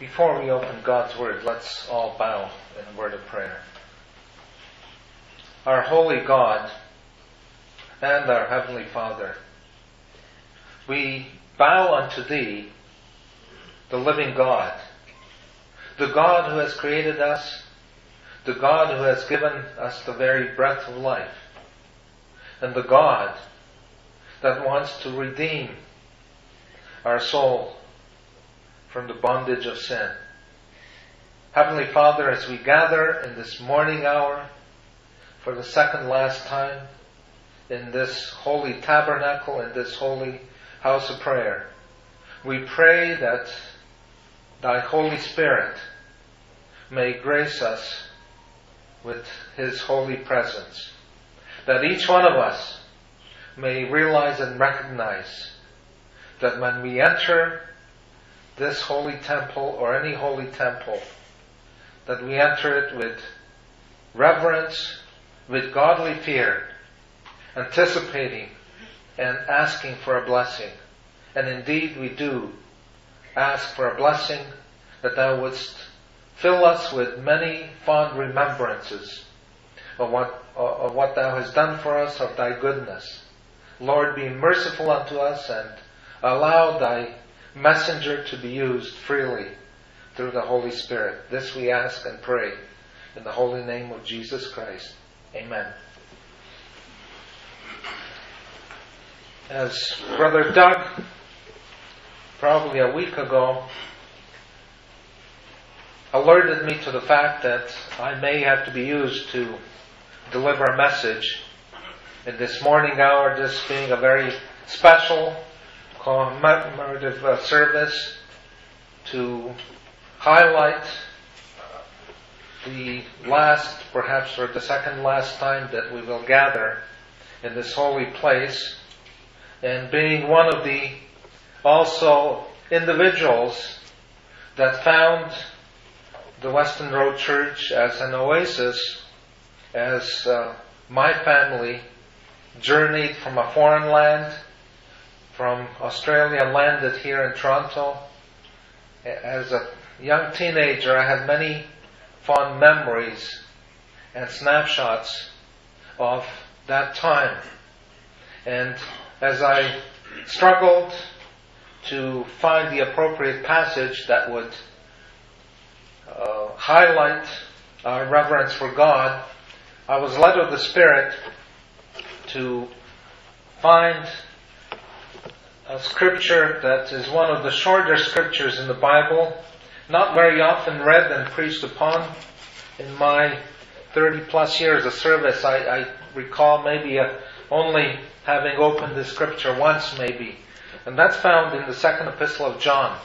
Before we open God's Word, let's all bow in a word of prayer. Our holy God and our Heavenly Father, we bow unto Thee, the living God, the God who has created us, the God who has given us the very breath of life, and the God that wants to redeem our soul from the bondage of sin. Heavenly Father, as we gather in this morning hour for the second last time in this holy tabernacle, in this holy house of prayer, we pray that Thy Holy Spirit may grace us with His holy presence. That each one of us may realize and recognize that when we enter this holy temple or any holy temple, that we enter it with reverence, with godly fear, anticipating and asking for a blessing. And indeed we do ask for a blessing that thou wouldst fill us with many fond remembrances of what, of what thou hast done for us, of thy goodness. Lord, be merciful unto us and allow thy messenger to be used freely through the Holy Spirit. This we ask and pray in the holy name of Jesus Christ. Amen. As Brother Doug, probably a week ago, alerted me to the fact that I may have to be used to deliver a message in this morning hour, this being a very special commemorative uh, service to highlight the last, perhaps, or the second last time that we will gather in this holy place, and being one of the also individuals that found the Weston Road Church as an oasis, as uh, my family journeyed from a foreign land from Australia landed here in Toronto. As a young teenager, I have many fond memories and snapshots of that time. And as I struggled to find the appropriate passage that would uh, highlight our reverence for God, I was led of the Spirit to find a scripture that is one of the shorter scriptures in the Bible, not very often read and preached upon. In my 30 plus years of service, I, I recall maybe a, uh, only having opened the scripture once, maybe. And that's found in the second epistle of John.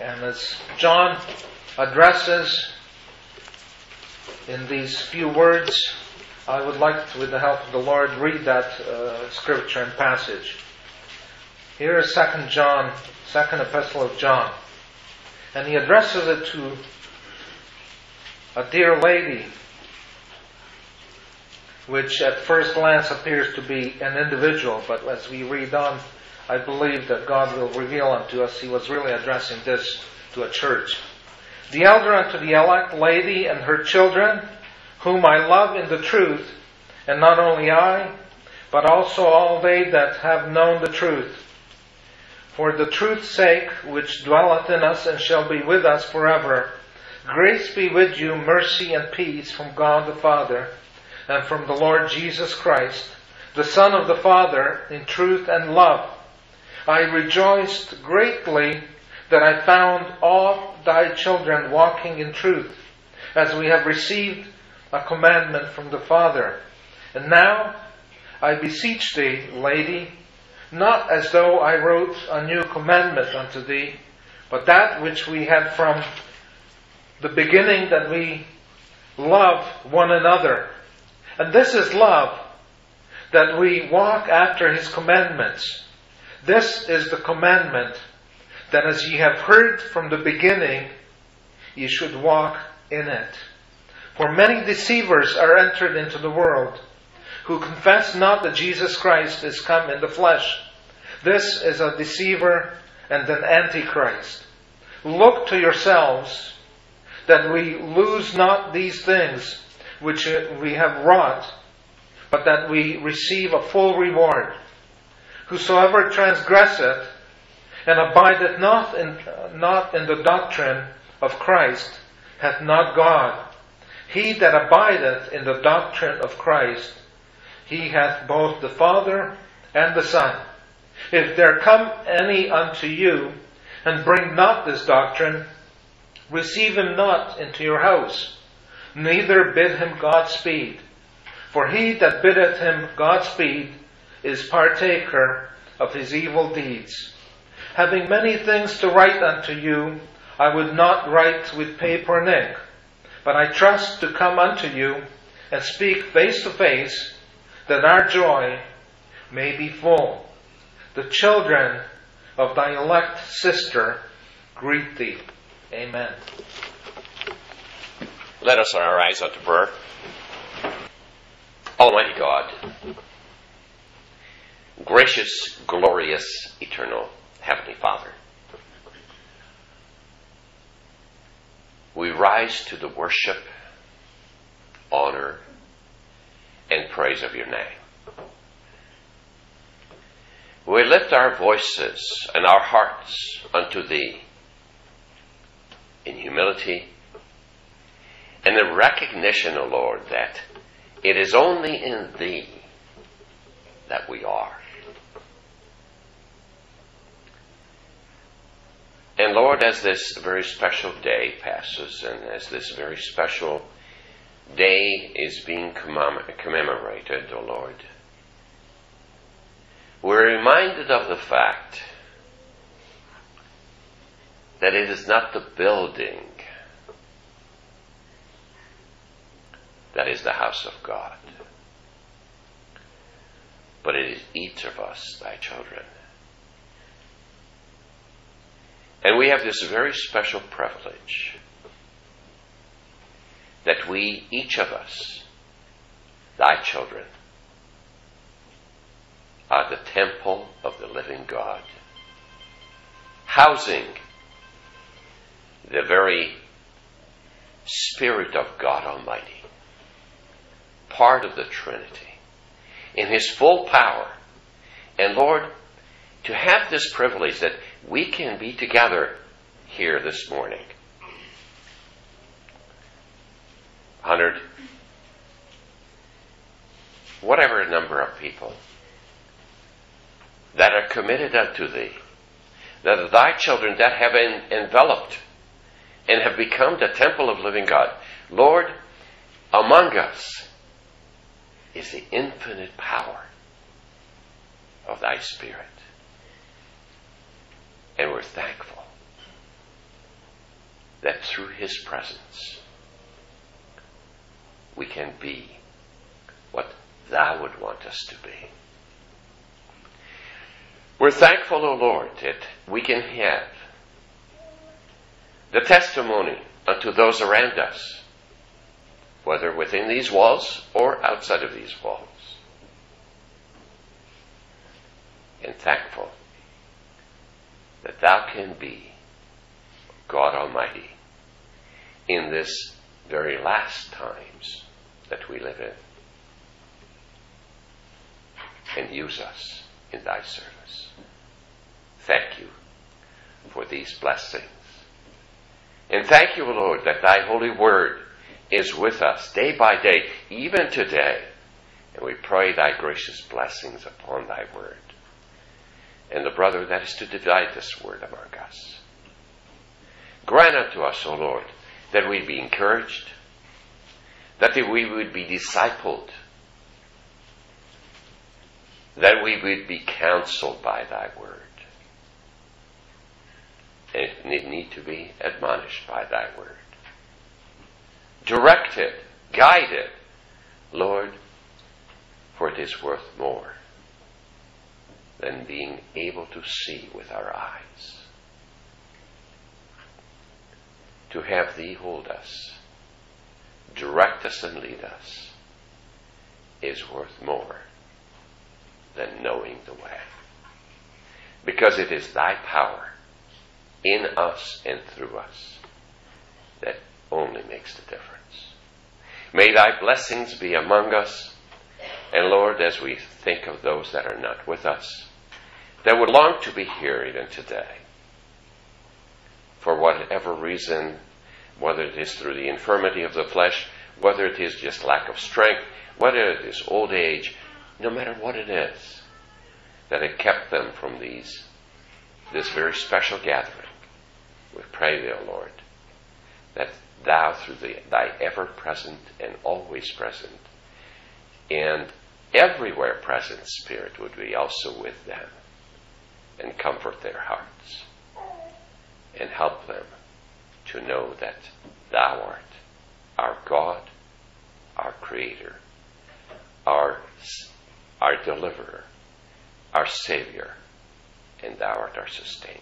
And as John addresses in these few words, I would like to, with the help of the Lord, read that uh, scripture and passage. Here is Second John, second epistle of John, and he addresses it to a dear lady, which at first glance appears to be an individual, but as we read on, I believe that God will reveal unto us he was really addressing this to a church. The elder unto the elect lady and her children, whom I love in the truth, and not only I, but also all they that have known the truth for the truth's sake, which dwelleth in us and shall be with us forever, grace be with you, mercy and peace from God the Father, and from the Lord Jesus Christ, the Son of the Father, in truth and love. I rejoiced greatly that I found all thy children walking in truth, as we have received a commandment from the Father. And now I beseech thee, lady, not as though I wrote a new commandment unto thee, but that which we had from the beginning that we love one another. And this is love, that we walk after his commandments. This is the commandment that as ye have heard from the beginning, ye should walk in it. For many deceivers are entered into the world who confess not that Jesus Christ is come in the flesh. This is a deceiver and an antichrist. Look to yourselves that we lose not these things which uh, we have wrought, but that we receive a full reward. Whosoever transgresseth and abideth not in, not in the doctrine of Christ hath not God. He that abideth in the doctrine of Christ, he hath both the Father and the Son. If there come any unto you, and bring not this doctrine, receive him not into your house, neither bid him Godspeed. For he that biddeth him Godspeed is partaker of his evil deeds. Having many things to write unto you, I would not write with paper and ink, but I trust to come unto you and speak face to face, that our joy may be full. The children of thy elect sister greet thee. Amen. Let us our eyes unto prayer. Almighty God, gracious, glorious, eternal Heavenly Father, we rise to the worship, honor, praise of your name. We lift our voices and our hearts unto Thee in humility and the recognition, O Lord, that it is only in Thee that we are. And Lord, as this very special day passes and as this very special day is being commemorated, O Lord, we're reminded of the fact that it is not the building that is the house of God, but it is each of us, thy children. And we have this very special privilege that we, each of us, thy children, are the temple of the living God, housing the very Spirit of God Almighty, part of the Trinity, in His full power. And Lord, to have this privilege that we can be together here this morning. Hundred, whatever number of people that are committed unto thee, that thy children that have en- enveloped and have become the temple of living God. Lord, among us is the infinite power of thy Spirit. And we're thankful that through his presence we can be what thou would want us to be. We're thankful, O Lord, that we can have the testimony unto those around us, whether within these walls or outside of these walls. And thankful that thou can be God Almighty in this very last times that we live in and use us in thy service. Thank you for these blessings. And thank you, Lord, that thy holy word is with us day by day, even today. And we pray thy gracious blessings upon thy word. And the brother that is to divide this word among us. Grant unto us, O Lord, that we be encouraged, that we would be discipled, that we would be counseled by thy word and need to be admonished by thy word. Directed, guided, Lord, for it is worth more than being able to see with our eyes. To have thee hold us, direct us and lead us, is worth more than knowing the way. Because it is thy power in us and through us that only makes the difference. May thy blessings be among us. And Lord, as we think of those that are not with us, that would long to be here even today, for whatever reason, whether it is through the infirmity of the flesh, whether it is just lack of strength, whether it is old age, no matter what it is, that it kept them from these, this very special gathering. We pray O Lord, that thou, through the, thy ever present and always present, and everywhere present Spirit, would be also with them and comfort their hearts and help them to know that thou art our God, our Creator, our, our Deliverer, our Savior, and thou art our Sustainer.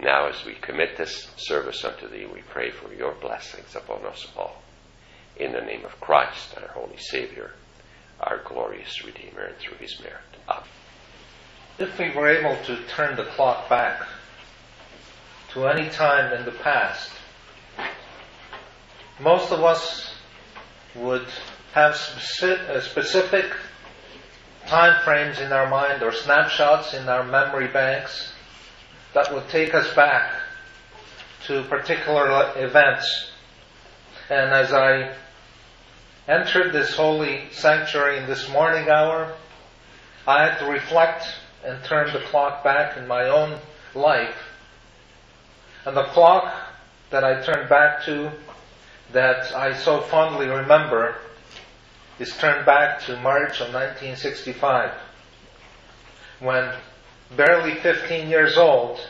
Now, as we commit this service unto Thee, we pray for Your blessings upon us all. In the name of Christ, our Holy Savior, our glorious Redeemer, and through His merit. Amen. If we were able to turn the clock back to any time in the past, most of us would have uh, specific time frames in our mind or snapshots in our memory banks that would take us back to particular events. And as I entered this holy sanctuary in this morning hour, I had to reflect and turn the clock back in my own life. And the clock that I turned back to, that I so fondly remember, is turned back to March of 1965, when barely 15 years old,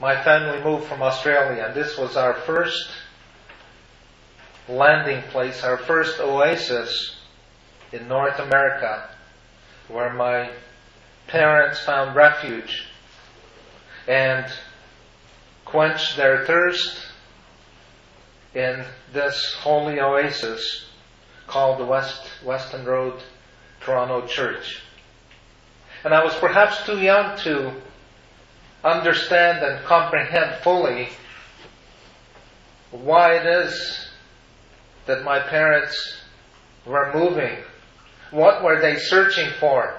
my family moved from Australia, and this was our first landing place, our first oasis in North America, where my parents found refuge. And quenched their thirst in this holy oasis called the West Weston Road Toronto Church. And I was perhaps too young to understand and comprehend fully why it is that my parents were moving. What were they searching for?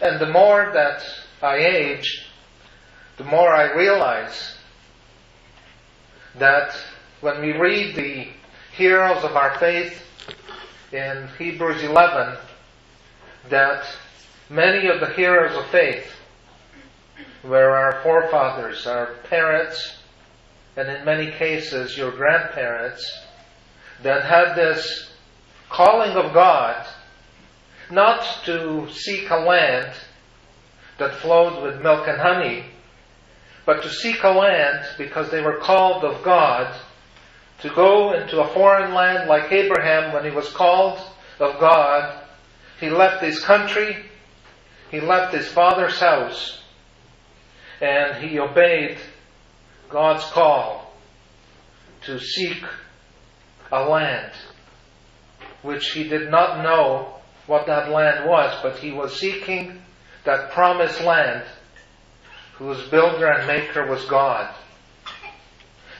And the more that I age, the more I realize that when we read the heroes of our faith in Hebrews 11, that many of the heroes of faith were our forefathers, our parents, and in many cases your grandparents, that had this calling of God not to seek a land that flowed with milk and honey, but to seek a land because they were called of God to go into a foreign land like Abraham when he was called of God. He left his country, he left his father's house, and he obeyed God's call to seek a land which he did not know what that land was, but he was seeking that promised land whose builder and maker was God.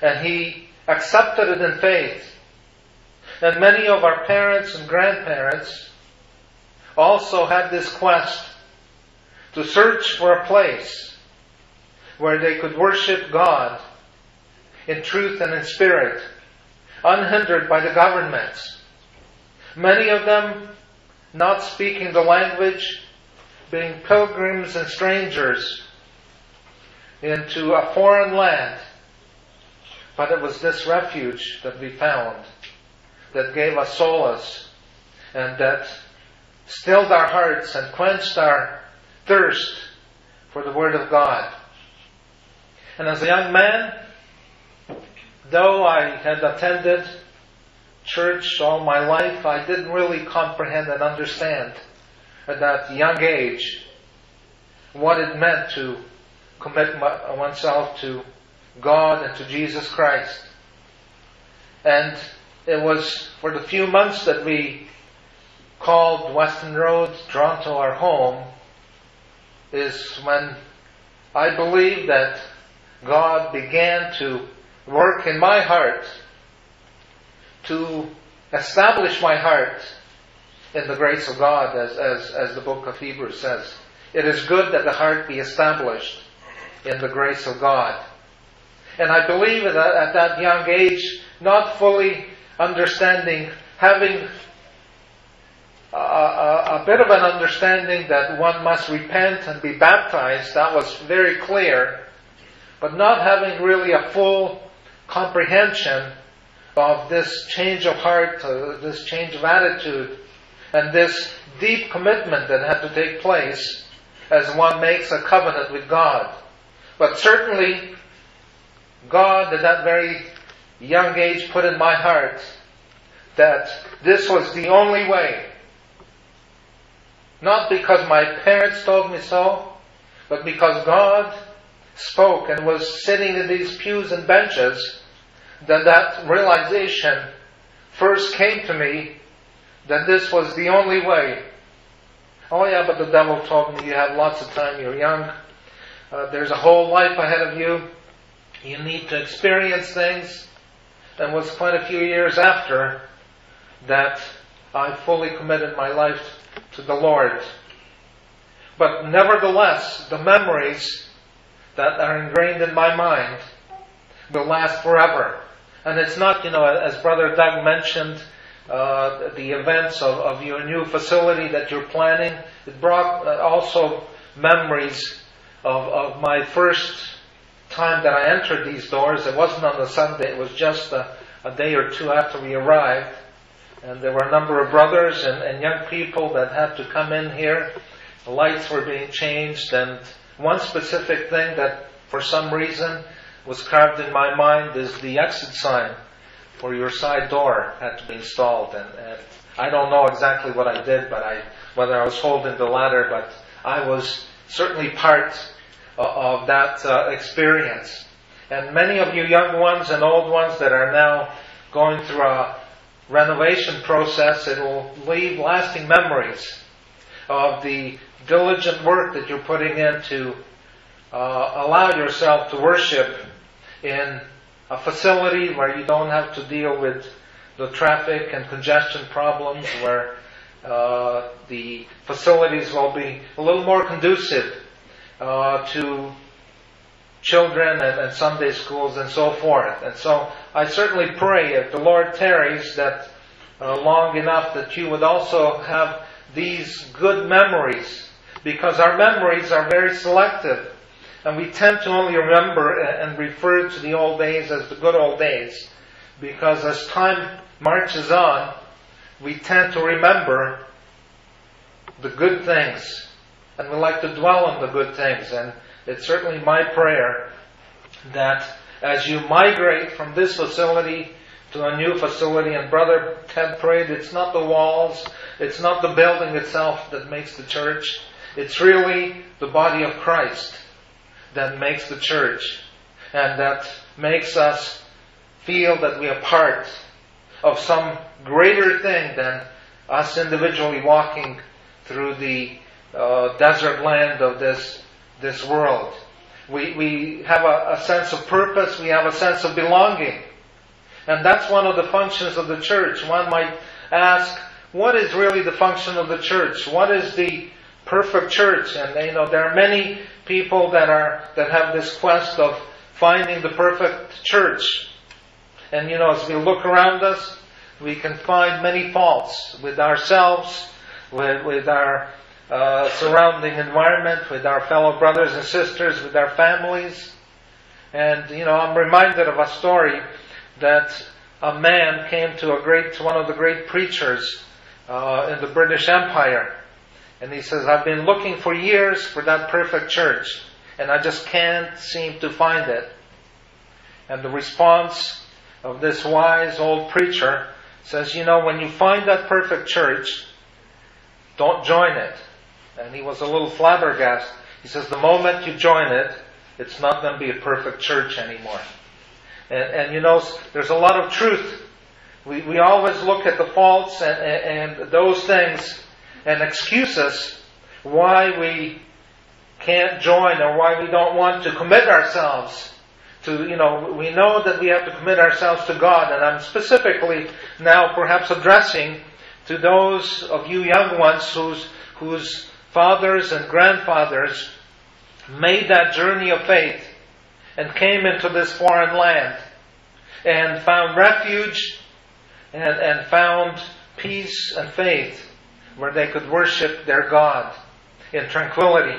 And he accepted it in faith. And many of our parents and grandparents also had this quest to search for a place where they could worship God in truth and in spirit, unhindered by the governments. Many of them not speaking the language, being pilgrims and strangers into a foreign land. But it was this refuge that we found that gave us solace and that stilled our hearts and quenched our thirst for the Word of God. And as a young man, though I had attended church all my life, I didn't really comprehend and understand at that young age what it meant to commit oneself to God and to Jesus Christ. And it was for the few months that we called Weston Road, Toronto, our home, is when I believe that God began to work in my heart to establish my heart in the grace of God, as, as, as the book of Hebrews says. It is good that the heart be established in the grace of God. And I believe that at that young age, not fully understanding, having a, a, a, bit of an understanding that one must repent and be baptized, that was very clear, but not having really a full comprehension of this change of heart, uh, this change of attitude, and this deep commitment that had to take place as one makes a covenant with God. But certainly, God at that very young age put in my heart that this was the only way. Not because my parents told me so, but because God spoke and was sitting in these pews and benches, that that realization first came to me that this was the only way. Oh yeah, but the devil told me you have lots of time, you're young, uh, there's a whole life ahead of you, you need to experience things. And was quite a few years after that I fully committed my life to the Lord. But nevertheless, the memories that are ingrained in my mind will last forever. And it's not, you know, as Brother Doug mentioned, uh, the events of, of your new facility that you're planning. It brought uh, also memories of, of my first time that I entered these doors. It wasn't on the Sunday, it was just a, a day or two after we arrived. And there were a number of brothers and, and young people that had to come in here. The lights were being changed, and one specific thing that for some reason was carved in my mind is the exit sign for your side door had to be installed. And, and I don't know exactly what I did, but I, whether I was holding the ladder, but I was certainly part of that uh, experience. And many of you young ones and old ones that are now going through a renovation process, it will leave lasting memories of the diligent work that you're putting in to uh, allow yourself to worship in a facility where you don't have to deal with the traffic and congestion problems, where uh, the facilities will be a little more conducive uh, to children and, and, Sunday schools and so forth. And so I certainly pray if the Lord tarries that uh, long enough that you would also have these good memories because our memories are very selective. And we tend to only remember and refer to the old days as the good old days. Because as time marches on, we tend to remember the good things. And we like to dwell on the good things. And it's certainly my prayer that as you migrate from this facility to a new facility, and Brother Ted prayed, it's not the walls, it's not the building itself that makes the church, it's really the body of Christ that makes the church and that makes us feel that we are part of some greater thing than us individually walking through the uh, desert land of this, this world. We, we have a, a sense of purpose, we have a sense of belonging. And that's one of the functions of the church. One might ask, what is really the function of the church? What is the perfect church? And you know, there are many people that are that have this quest of finding the perfect church. And you know, as we look around us, we can find many faults with ourselves, with, with our uh, surrounding environment, with our fellow brothers and sisters, with our families. And you know, I'm reminded of a story that a man came to a great, one of the great preachers uh, in the British Empire, and he says, I've been looking for years for that perfect church, and I just can't seem to find it. And the response of this wise old preacher says, You know, when you find that perfect church, don't join it. And he was a little flabbergasted. He says, The moment you join it, it's not going to be a perfect church anymore. And, and you know, there's a lot of truth. We, we always look at the faults and, and, and those things and excuses why we can't join or why we don't want to commit ourselves to, you know, we know that we have to commit ourselves to God, and I'm specifically now perhaps addressing to those of you young ones whose, whose fathers and grandfathers made that journey of faith and came into this foreign land and found refuge and, and found peace and faith where they could worship their God in tranquility.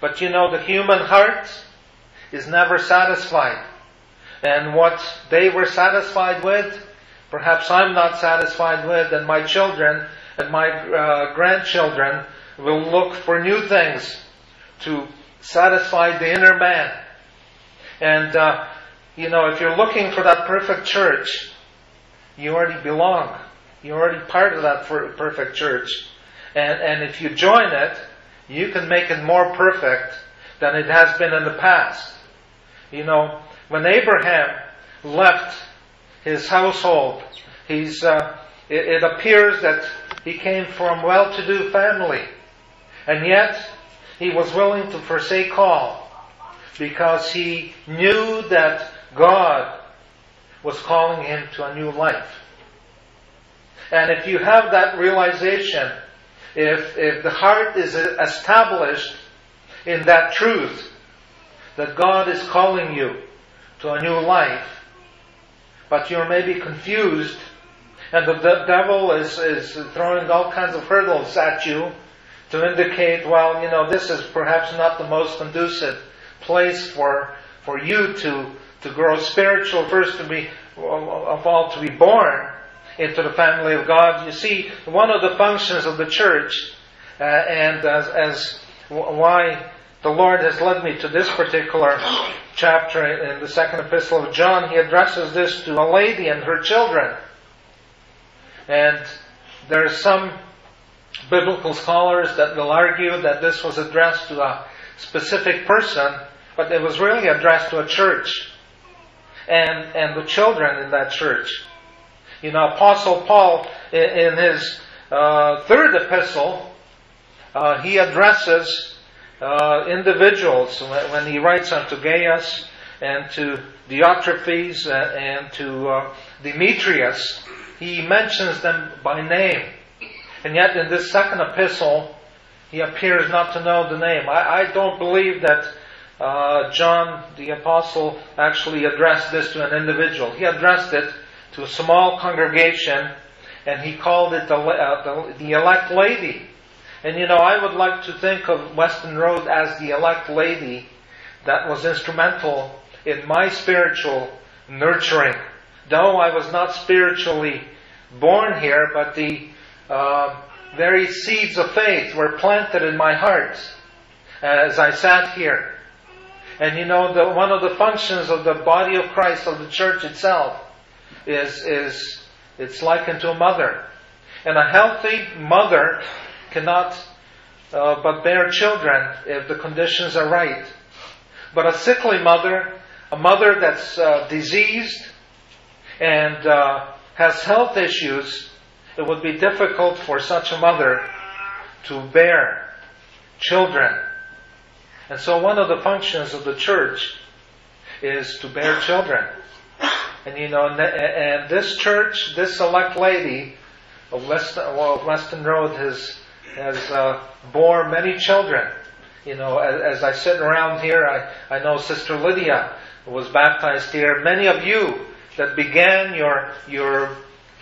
But you know, the human heart is never satisfied. And what they were satisfied with, perhaps I'm not satisfied with, and my children and my uh, grandchildren will look for new things to satisfy the inner man. And, uh, you know, if you're looking for that perfect church, you already belong. You're already part of that perfect church. And, and if you join it, you can make it more perfect than it has been in the past. You know, when Abraham left his household, he's, uh, it, it appears that he came from well-to-do family. And yet, he was willing to forsake all because he knew that God was calling him to a new life. And if you have that realization, if, if the heart is established in that truth, that God is calling you to a new life, but you're maybe confused, and the, the devil is, is throwing all kinds of hurdles at you to indicate, well, you know, this is perhaps not the most conducive place for, for you to, to grow spiritual, first to be, of all, to be born into the family of God. You see, one of the functions of the church, uh, and as, as why the Lord has led me to this particular chapter in the second epistle of John, he addresses this to a lady and her children. And there are some biblical scholars that will argue that this was addressed to a specific person, but it was really addressed to a church and, and the children in that church. You know, Apostle Paul, in his uh, third epistle, uh, he addresses uh, individuals when he writes unto Gaius and to Diotrephes uh, and to uh, Demetrius. He mentions them by name. And yet in this second epistle, he appears not to know the name. I, I don't believe that uh, John the Apostle actually addressed this to an individual. He addressed it to a small congregation and he called it the, uh, the, the elect lady. And you know, I would like to think of Weston Road as the elect lady that was instrumental in my spiritual nurturing. Though I was not spiritually born here, but the uh, very seeds of faith were planted in my heart as I sat here. And you know, the, one of the functions of the body of Christ, of the church itself, is, is it's likened to a mother. And a healthy mother cannot uh, but bear children if the conditions are right. But a sickly mother, a mother that's uh, diseased and uh, has health issues, it would be difficult for such a mother to bear children. And so one of the functions of the church is to bear children. And you know, and this church, this select lady of Weston, well, Weston Road has has uh, bore many children. You know, as, as I sit around here, I, I know Sister Lydia was baptized here. Many of you that began your your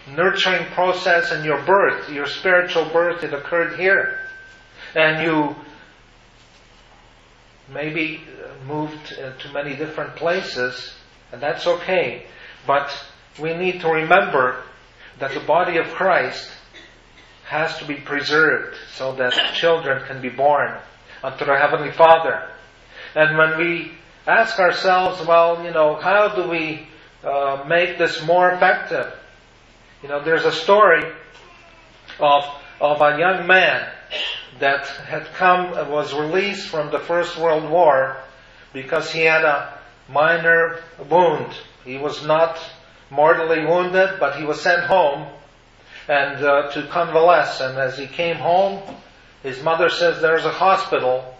nurturing process and your birth, your spiritual birth, it occurred here. And you maybe moved to many different places, and that's okay. But we need to remember that the body of Christ has to be preserved so that children can be born unto their Heavenly Father. And when we ask ourselves, well, you know, how do we uh, make this more effective? You know, there's a story of, of a young man that had come, was released from the First World War because he had a minor wound. He was not mortally wounded, but he was sent home and uh, to convalesce. And as he came home, his mother says there's a hospital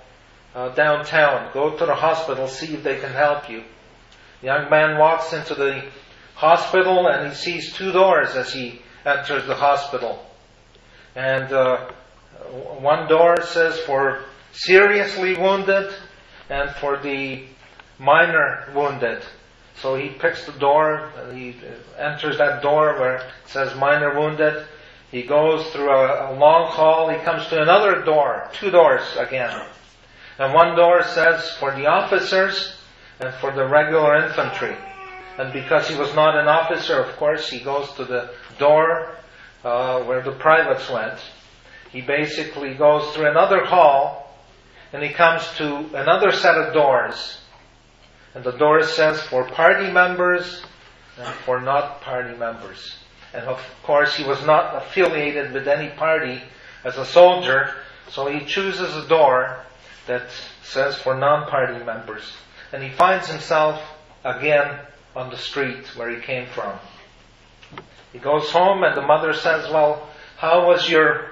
uh, downtown. Go to the hospital, see if they can help you. The young man walks into the hospital and he sees two doors as he enters the hospital. And uh, one door says for seriously wounded and for the minor wounded. So he picks the door, he enters that door where it says minor wounded. He goes through a, a long hall, he comes to another door, two doors again. And one door says for the officers and for the regular infantry. And because he was not an officer, of course, he goes to the door uh, where the privates went. He basically goes through another hall and he comes to another set of doors. And the door says for party members and for not party members. And of course, he was not affiliated with any party as a soldier, so he chooses a door that says for non party members. And he finds himself again on the street where he came from. He goes home, and the mother says, Well, how was your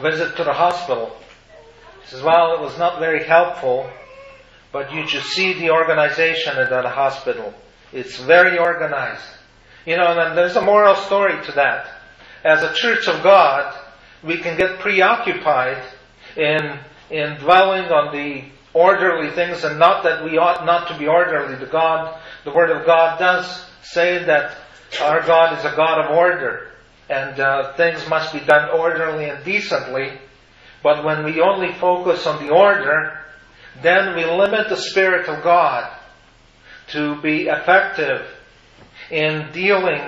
visit to the hospital? He says, Well, it was not very helpful, but you should see the organization at the hospital. It's very organized. You know, and there's a moral story to that. As a church of God, we can get preoccupied in, in dwelling on the orderly things and not that we ought not to be orderly. The God, the Word of God does say that our God is a God of order and uh, things must be done orderly and decently. But when we only focus on the order, then we limit the Spirit of God to be effective in dealing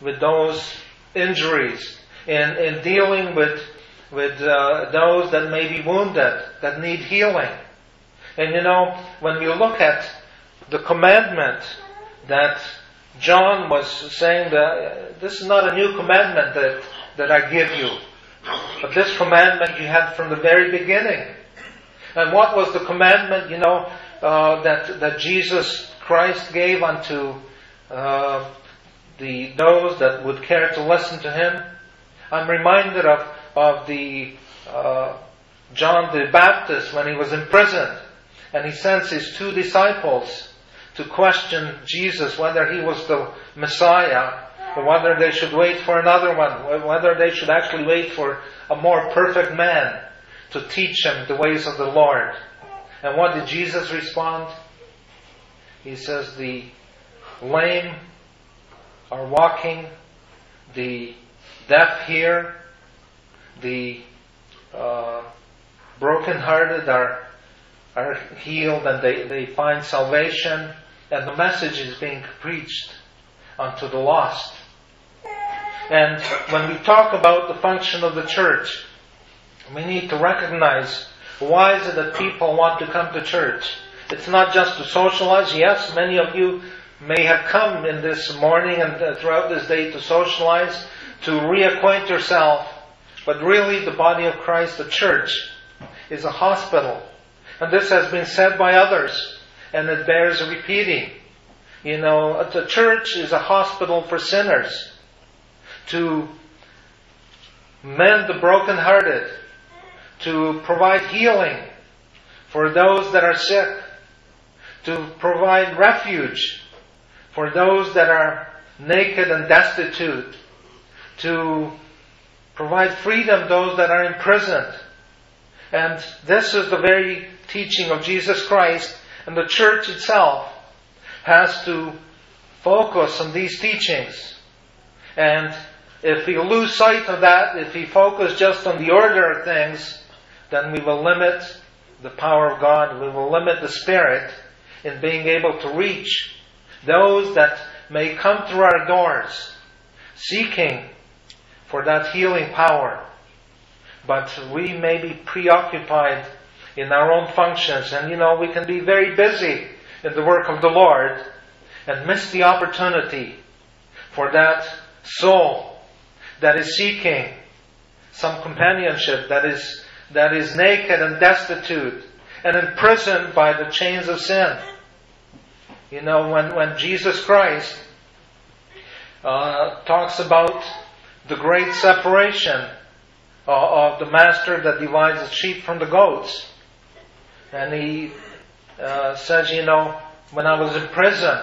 with those injuries, in, in dealing with, with uh, those that may be wounded, that need healing. And you know, when we look at the commandment that John was saying that this is not a new commandment that, that I give you, but this commandment you had from the very beginning. And what was the commandment, you know, uh, that, that Jesus Christ gave unto uh, the those that would care to listen to him. I'm reminded of of the uh, John the Baptist when he was in prison, and he sends his two disciples to question Jesus whether he was the Messiah whether they should wait for another one, whether they should actually wait for a more perfect man to teach them the ways of the Lord. And what did Jesus respond? He says, The lame are walking, the deaf hear, the uh, brokenhearted are, are healed and they, they find salvation, and the message is being preached unto the lost. And when we talk about the function of the church, we need to recognize why is it that people want to come to church? It's not just to socialize. Yes, many of you may have come in this morning and uh, throughout this day to socialize, to reacquaint yourself. But really, the body of Christ, the church, is a hospital. And this has been said by others, and it bears repeating. You know, the church is a hospital for sinners. To mend the brokenhearted, to provide healing for those that are sick, to provide refuge for those that are naked and destitute, to provide freedom those that are imprisoned. And this is the very teaching of Jesus Christ, and the church itself has to focus on these teachings. And if we lose sight of that, if we focus just on the order of things, then we will limit the power of God, we will limit the Spirit in being able to reach those that may come through our doors seeking for that healing power. But we may be preoccupied in our own functions, and you know, we can be very busy in the work of the Lord and miss the opportunity for that soul that is seeking some companionship, that is that is naked and destitute and imprisoned by the chains of sin. You know, when, when Jesus Christ uh, talks about the great separation uh, of the master that divides the sheep from the goats, And he uh, says, you know, when I was in prison,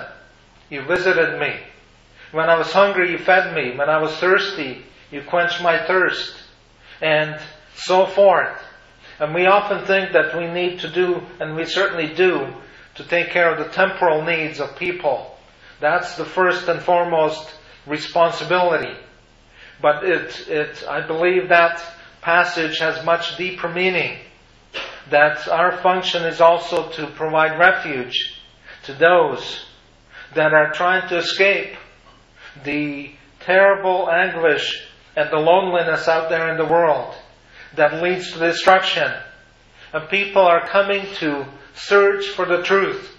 you visited me. When I was hungry, you fed me. When I was thirsty, you quenched my thirst. And so forth. And we often think that we need to do, and we certainly do, to take care of the temporal needs of people. That's the first and foremost responsibility. But it, it, I believe that passage has much deeper meaning. That our function is also to provide refuge to those that are trying to escape the terrible anguish and the loneliness out there in the world that leads to destruction. And people are coming to search for the truth.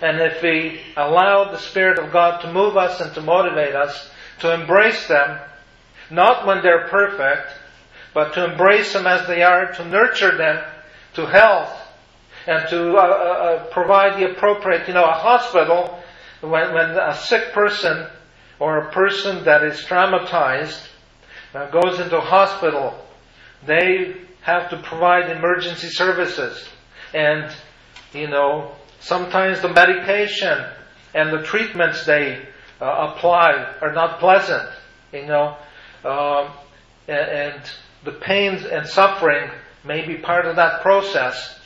And if we allow the Spirit of God to move us and to motivate us to embrace them, not when they're perfect, but to embrace them as they are, to nurture them to health, and to uh, uh, uh provide the appropriate, you know, a hospital, when, when a sick person or a person that is traumatized uh, goes into hospital, they have to provide emergency services. And, you know, sometimes the medication and the treatments they uh, apply are not pleasant, you know, um, and, and the pains and suffering may be part of that process,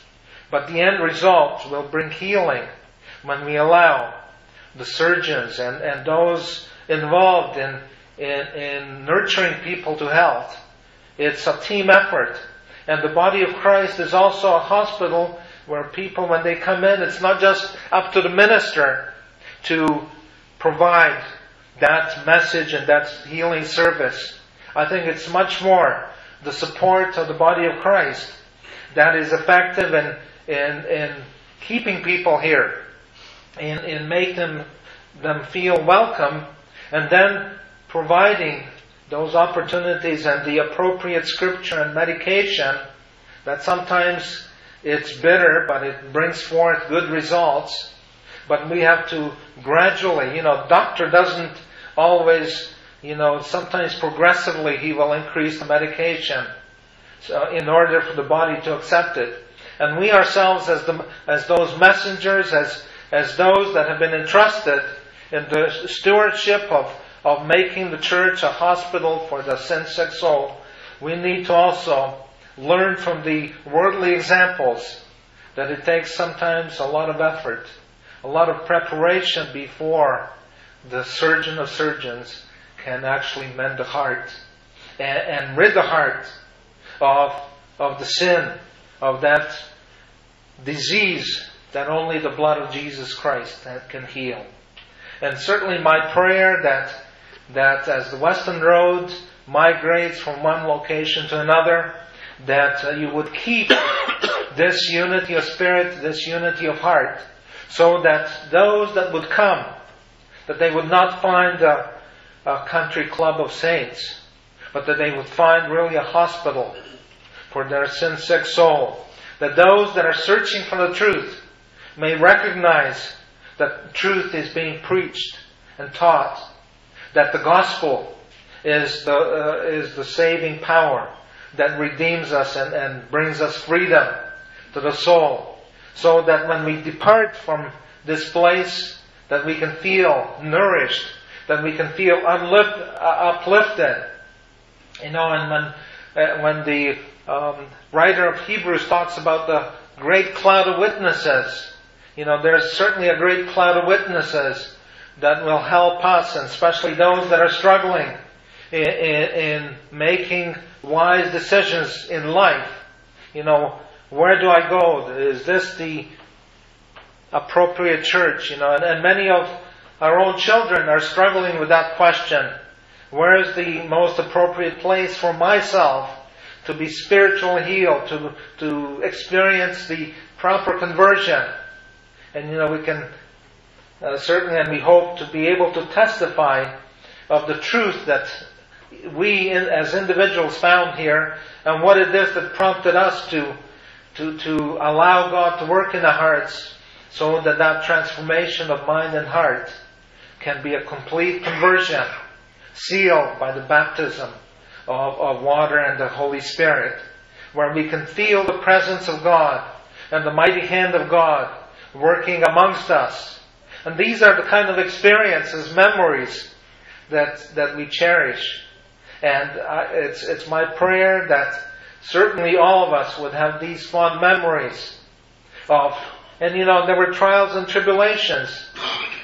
but the end result will bring healing when we allow the surgeons and, and those involved in, in, in nurturing people to health. It's a team effort. And the body of Christ is also a hospital where people, when they come in, it's not just up to the minister to provide that message and that healing service. I think it's much more the support of the body of Christ that is effective in, in, in keeping people here, in, in making them, them feel welcome, and then providing those opportunities and the appropriate scripture and medication that sometimes it's bitter, but it brings forth good results. But we have to gradually, you know, doctor doesn't always, you know, sometimes progressively he will increase the medication so in order for the body to accept it. And we ourselves as the, as those messengers, as, as those that have been entrusted in the stewardship of, of making the church a hospital for the sin-sick soul, we need to also learn from the worldly examples that it takes sometimes a lot of effort, a lot of preparation before the surgeon of surgeons can actually mend the heart and, and rid the heart of, of the sin, of that disease that only the blood of Jesus Christ can heal. And certainly my prayer that, that as the Weston Road migrates from one location to another, that uh, you would keep this unity of spirit, this unity of heart, so that those that would come, that they would not find a, a country club of saints, but that they would find really a hospital for their sin sick soul. That those that are searching for the truth may recognize that truth is being preached and taught, that the gospel is the, uh, is the saving power that redeems us and, and brings us freedom to the soul. So that when we depart from this place, that we can feel nourished, that we can feel unlift, uh, uplifted. You know, and when, uh, when the um, writer of Hebrews talks about the great cloud of witnesses, you know, there's certainly a great cloud of witnesses that will help us, and especially those that are struggling in, in, in making wise decisions in life. You know, where do I go? Is this the appropriate church? You know, and, and many of our own children are struggling with that question. Where is the most appropriate place for myself to be spiritually healed, to, to experience the proper conversion? And you know, we can uh, certainly, and we hope to be able to testify of the truth that we as individuals found here and what it is that prompted us to, to, to allow God to work in our hearts so that that transformation of mind and heart can be a complete conversion sealed by the baptism of, of water and the Holy Spirit where we can feel the presence of God and the mighty hand of God working amongst us. And these are the kind of experiences, memories that, that we cherish. And uh, it's, it's my prayer that certainly all of us would have these fond memories of, and you know, there were trials and tribulations.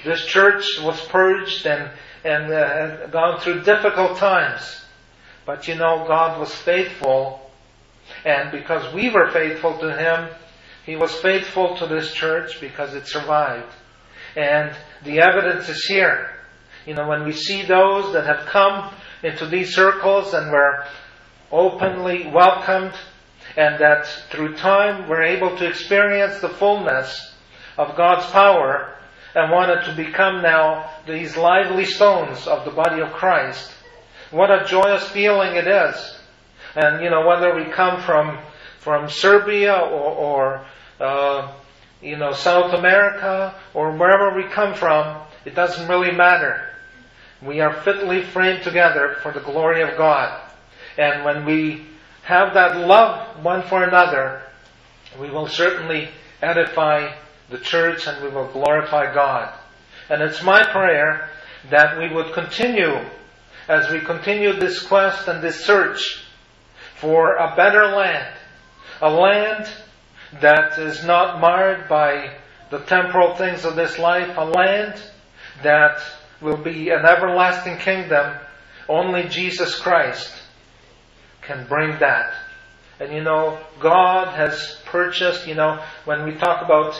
This church was purged and, and uh, gone through difficult times. But you know, God was faithful. And because we were faithful to Him, He was faithful to this church because it survived. And the evidence is here. You know, when we see those that have come into these circles and were openly welcomed, and that through time we're able to experience the fullness of God's power and wanted to become now these lively stones of the body of Christ. What a joyous feeling it is. And, you know, whether we come from, from Serbia or, or uh, you know, South America or wherever we come from, it doesn't really matter. We are fitly framed together for the glory of God. And when we have that love one for another, we will certainly edify the church and we will glorify God. And it's my prayer that we would continue as we continue this quest and this search for a better land. A land that is not marred by the temporal things of this life, a land that will be an everlasting kingdom. Only Jesus Christ can bring that. And you know, God has purchased, you know, when we talk about,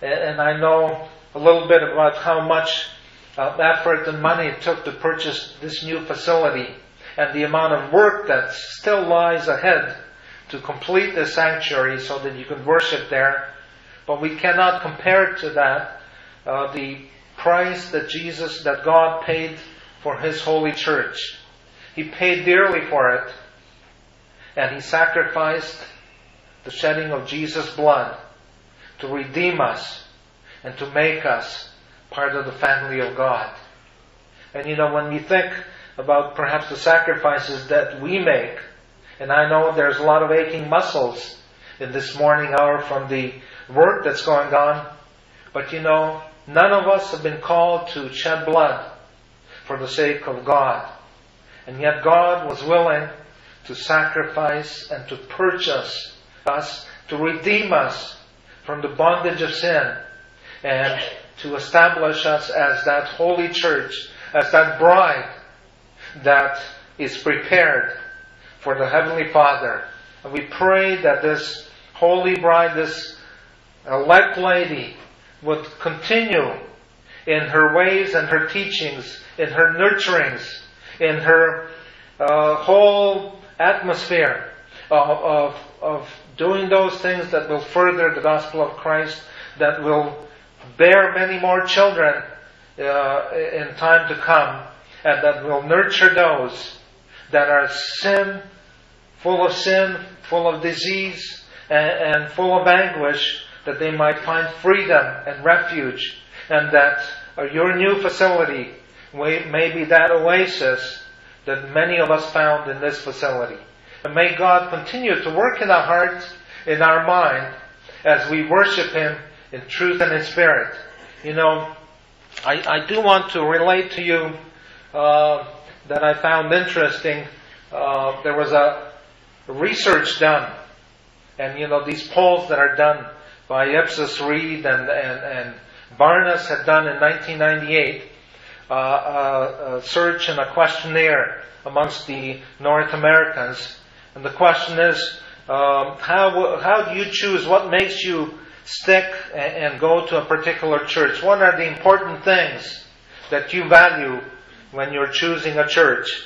and I know a little bit about how much uh, effort and money it took to purchase this new facility and the amount of work that still lies ahead to complete the sanctuary so that you can worship there. But we cannot compare to that uh, the price that Jesus, that God paid for His holy church. He paid dearly for it, and He sacrificed the shedding of Jesus' blood to redeem us and to make us part of the family of God. And you know, when we think about perhaps the sacrifices that we make, and I know there's a lot of aching muscles in this morning hour from the work that's going on, but you know, None of us have been called to shed blood for the sake of God. And yet God was willing to sacrifice and to purchase us, to redeem us from the bondage of sin, and to establish us as that holy church, as that bride that is prepared for the Heavenly Father. And we pray that this holy bride, this elect lady, would continue in her ways and her teachings, in her nurturings, in her uh, whole atmosphere of, of, of doing those things that will further the gospel of Christ, that will bear many more children uh, in time to come, and that will nurture those that are sin, full of sin, full of disease, and, and full of anguish, that they might find freedom and refuge, and that your new facility may be that oasis that many of us found in this facility. And may God continue to work in our hearts, in our mind, as we worship Him in truth and in spirit. You know, I, I do want to relate to you uh, that I found interesting. Uh, there was a research done, and you know, these polls that are done by Ipsos Reid and, and, and Barnes had done in 1998 uh, a, a search and a questionnaire amongst the North Americans. And the question is, um, how, how do you choose what makes you stick and, and go to a particular church? What are the important things that you value when you're choosing a church?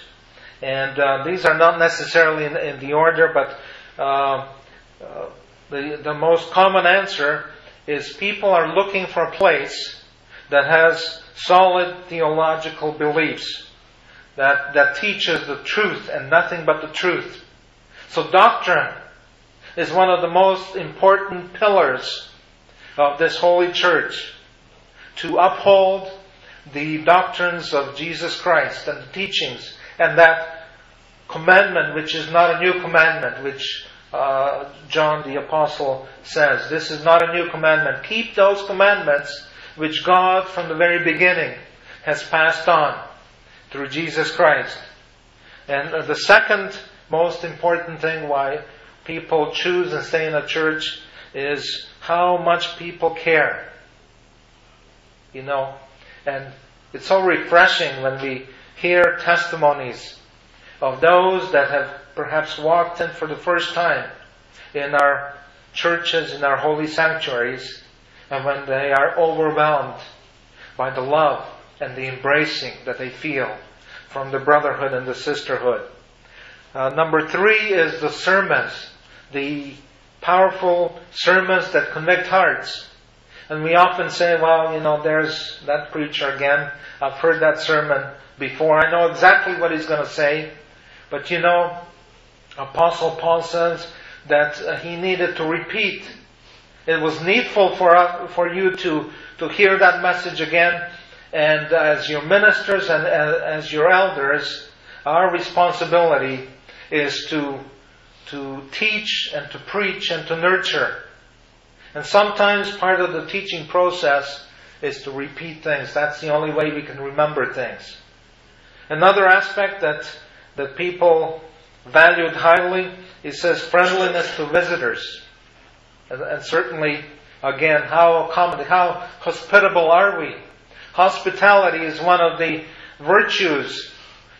And uh, these are not necessarily in, in the order, but uh, uh, the, the most common answer is people are looking for a place that has solid theological beliefs, that, that teaches the truth and nothing but the truth. So doctrine is one of the most important pillars of this holy church to uphold the doctrines of Jesus Christ and the teachings and that commandment which is not a new commandment, which uh, John the Apostle says. This is not a new commandment. Keep those commandments which God from the very beginning has passed on through Jesus Christ. And uh, the second most important thing why people choose and stay in a church is how much people care. You know, and it's so refreshing when we hear testimonies of those that have perhaps walked in for the first time in our churches, in our holy sanctuaries, and when they are overwhelmed by the love and the embracing that they feel from the brotherhood and the sisterhood. Uh, number three is the sermons, the powerful sermons that convict hearts. And we often say, well, you know, there's that preacher again. I've heard that sermon before. I know exactly what he's going to say. But you know, Apostle Paul says that uh, he needed to repeat. It was needful for us, for you to, to hear that message again. And as your ministers and as your elders, our responsibility is to, to teach and to preach and to nurture. And sometimes part of the teaching process is to repeat things. That's the only way we can remember things. Another aspect that, that people valued highly, he says friendliness to visitors. And, and certainly, again, how how hospitable are we? Hospitality is one of the virtues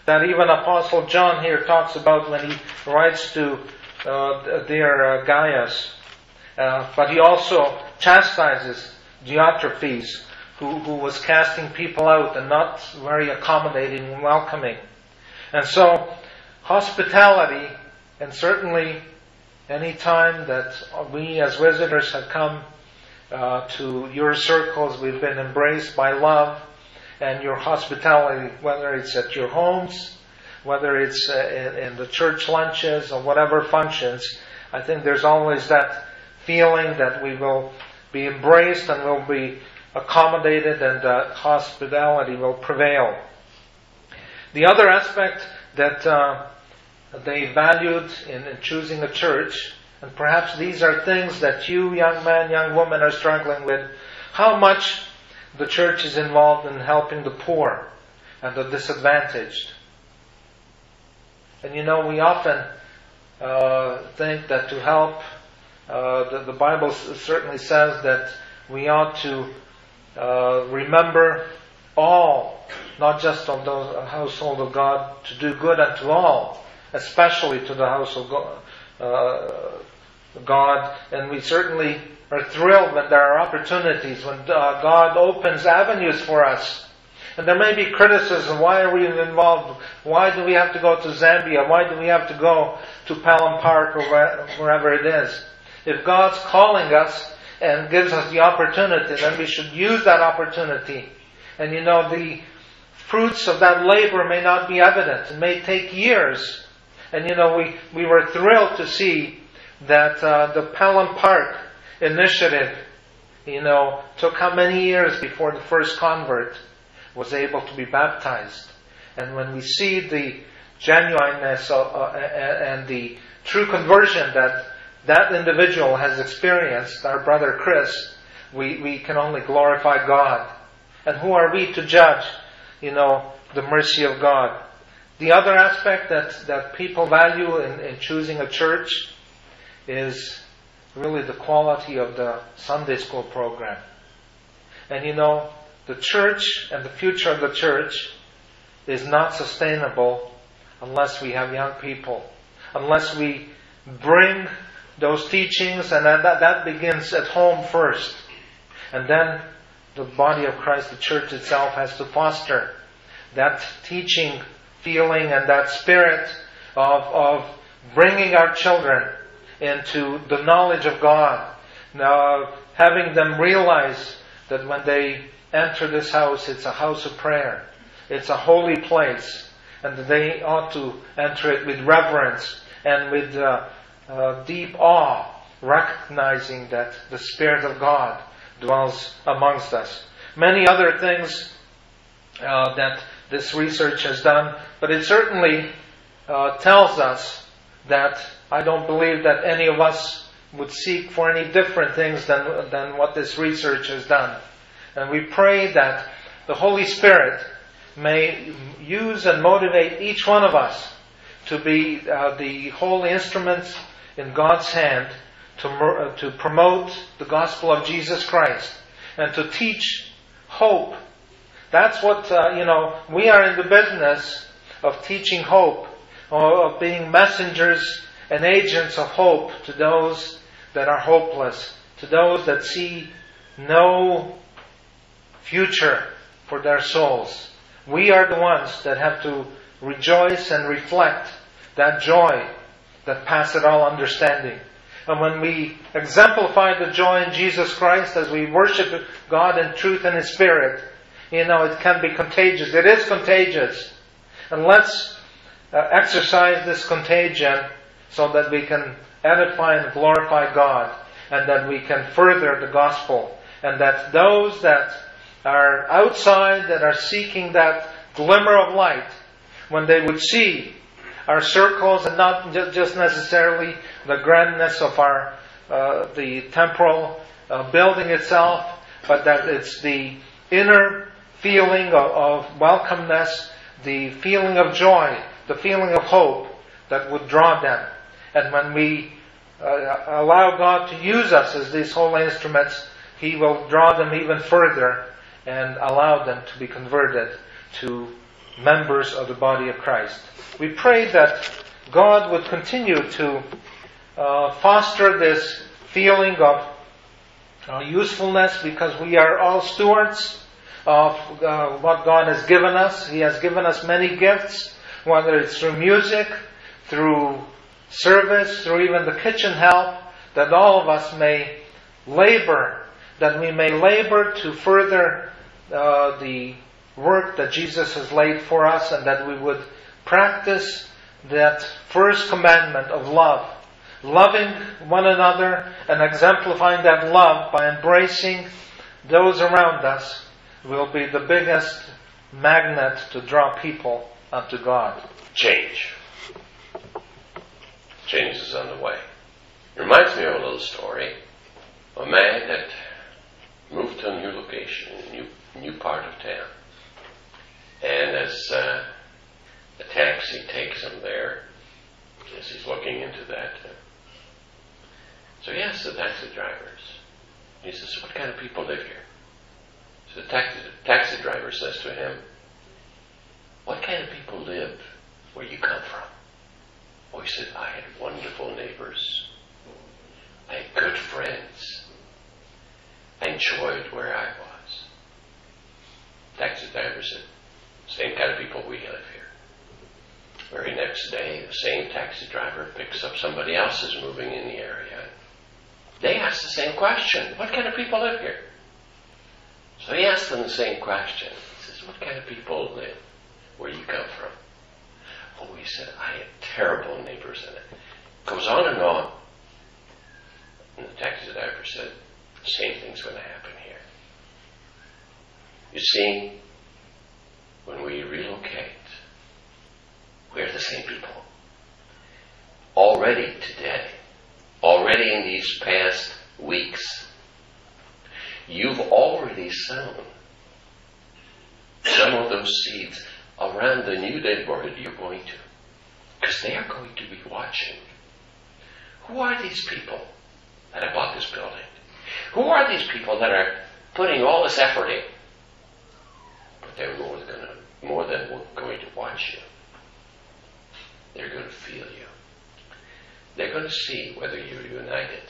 that even Apostle John here talks about when he writes to uh, dear uh, Gaius. Uh, but he also chastises Diotrephes, who, who was casting people out and not very accommodating and welcoming. And so, hospitality, and certainly any time that we as visitors have come uh, to your circles, we've been embraced by love and your hospitality, whether it's at your homes, whether it's uh, in, in the church lunches or whatever functions. I think there's always that feeling that we will be embraced and will be accommodated and uh, hospitality will prevail. The other aspect that uh, they valued in, in, choosing a church, and perhaps these are things that you, young man, young woman, are struggling with, how much the church is involved in helping the poor and the disadvantaged. And you know, we often uh, think that to help, uh, the, the Bible certainly says that we ought to uh, remember all, not just of the household of God, to do good unto all, especially to the house of God. Uh, God. And we certainly are thrilled when there are opportunities, when uh, God opens avenues for us. And there may be criticism. Why are we involved? Why do we have to go to Zambia? Why do we have to go to Pelham Park or wherever it is? If God's calling us, and gives us the opportunity, then we should use that opportunity. And you know, the fruits of that labor may not be evident. It may take years. And you know, we, we were thrilled to see that uh, the Pelham Park initiative, you know, took how many years before the first convert was able to be baptized. And when we see the genuineness of, uh, and the true conversion that that individual has experienced, our brother Chris, we, we can only glorify God. And who are we to judge, you know, the mercy of God? The other aspect that, that people value in, in choosing a church is really the quality of the Sunday school program. And you know, the church and the future of the church is not sustainable unless we have young people, unless we bring those teachings, and that, that begins at home first. And then the body of Christ, the church itself, has to foster that teaching feeling and that spirit of, of bringing our children into the knowledge of God. Now, having them realize that when they enter this house, it's a house of prayer. It's a holy place. And they ought to enter it with reverence and with uh, uh, deep awe, recognizing that the Spirit of God dwells amongst us. Many other things uh, that this research has done, but it certainly uh, tells us that I don't believe that any of us would seek for any different things than, than what this research has done. And we pray that the Holy Spirit may use and motivate each one of us to be uh, the holy instruments in God's hand to, uh, to promote the gospel of Jesus Christ and to teach hope. That's what, uh, you know, we are in the business of teaching hope, or of being messengers and agents of hope to those that are hopeless, to those that see no future for their souls. We are the ones that have to rejoice and reflect that joy that passeth all understanding. And when we exemplify the joy in Jesus Christ as we worship God in truth and in spirit, you know, it can be contagious. It is contagious. And let's uh, exercise this contagion so that we can edify and glorify God and that we can further the gospel and that those that are outside, that are seeking that glimmer of light, when they would see our circles and not just necessarily the grandness of our uh, the temporal uh, building itself, but that it's the inner feeling of, of welcomeness, the feeling of joy, the feeling of hope that would draw them. And when we uh, allow God to use us as these holy instruments, He will draw them even further and allow them to be converted to members of the body of Christ. We pray that God would continue to uh, foster this feeling of uh, usefulness because we are all stewards of uh, what God has given us. He has given us many gifts, whether it's through music, through service, through even the kitchen help, that all of us may labor, that we may labor to further uh, the work that Jesus has laid for us and that we would practice that first commandment of love. Loving one another and exemplifying that love by embracing those around us will be the biggest magnet to draw people unto God. Change. Change is on the way. It reminds me of a little story. A man that moved to a new location, a new, new part of town. And as uh, the taxi takes him there, as he's looking into that, uh, so he asks the taxi drivers, he says, What kind of people live here? So the taxi, taxi driver says to him, What kind of people live where you come from? Oh, he said, I had wonderful neighbors. I had good friends. I enjoyed where I was. Taxi driver said, same kind of people we live here. Very next day, the same taxi driver picks up somebody else who's moving in the area. They ask the same question What kind of people live here? So he asks them the same question. He says, What kind of people live where you come from? Oh, he said, I had terrible neighbors in it. Goes on and on. And the taxi driver said, The same thing's going to happen here. You see, when we relocate, we're the same people. Already today, already in these past weeks, you've already sown some of those seeds around the new neighborhood you're going to. Because they are going to be watching. Who are these people that have bought this building? Who are these people that are putting all this effort in? They're more than, more than going to watch you. They're going to feel you. They're going to see whether you're united.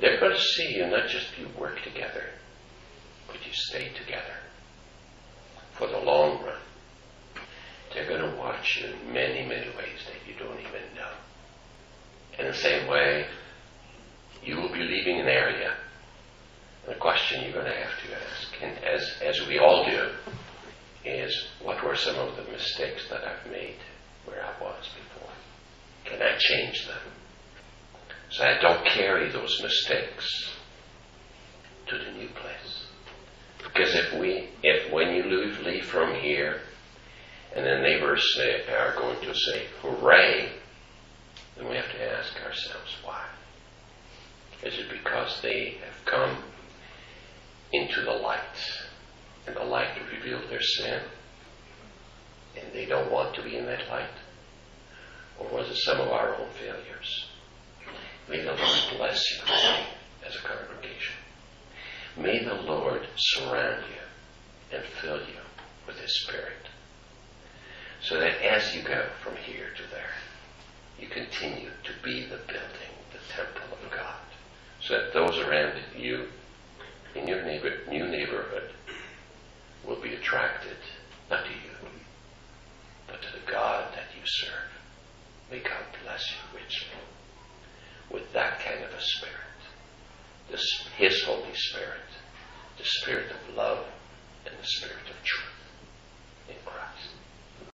They're going to see you not just you work together, but you stay together for the long run. They're going to watch you in many, many ways that you don't even know. In the same way, you will be leaving an area. And the question you're going to have to ask, and as, as we all do, is what were some of the mistakes that I've made where I was before? Can I change them? So I don't carry those mistakes to the new place. Because if we, if when you leave, leave from here, and the neighbors say, are going to say, hooray, then we have to ask ourselves why. Is it because they have come into the light and the light revealed their sin and they don't want to be in that light? Or was it some of our own failures? May the Lord bless you as a congregation. May the Lord surround you and fill you with His Spirit. So that as you go from here to there, you continue to be the building, the temple of God. So that those around you in your neighbor, new neighborhood will be attracted not to you, but to the God that you serve. May God bless you richly with that kind of a spirit, this, His Holy Spirit, the Spirit of love and the Spirit of truth in Christ.